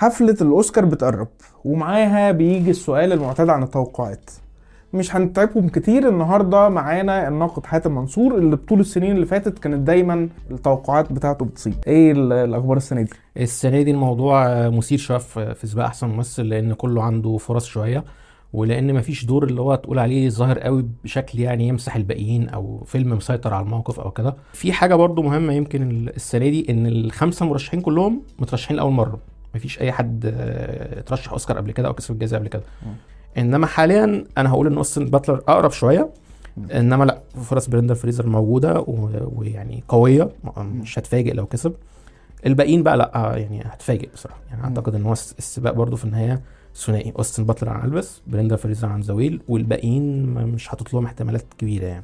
حفلة الأوسكار بتقرب ومعاها بيجي السؤال المعتاد عن التوقعات. مش هنتعبكم كتير النهارده معانا الناقد حاتم منصور اللي بطول السنين اللي فاتت كانت دايما التوقعات بتاعته بتصيب إيه ال- الأخبار السنة دي؟ السنة دي الموضوع مثير شوية في سباق أحسن ممثل لأن كله عنده فرص شوية ولأن مفيش دور اللي هو تقول عليه ظاهر قوي بشكل يعني يمسح الباقيين أو فيلم مسيطر على الموقف أو كده. في حاجة برضو مهمة يمكن السنة دي إن الخمسة مرشحين كلهم مترشحين لأول مرة. مفيش أي حد آه، اترشح أوسكار قبل كده أو كسب الجائزه قبل كده. إنما حاليا أنا هقول إن أوستن باتلر أقرب شوية إنما لأ فرص بريندن فريزر موجودة ويعني قوية مش هتفاجئ لو كسب. الباقيين بقى لأ آه، يعني هتفاجئ بصراحة. يعني. أعتقد إن هو الس- السباق برضو في النهاية ثنائي. أوستن باتلر عن Elvis بريندن فريزر عن The Whale والباقيين مش حاطط لهم احتمالات كبيرة يعني.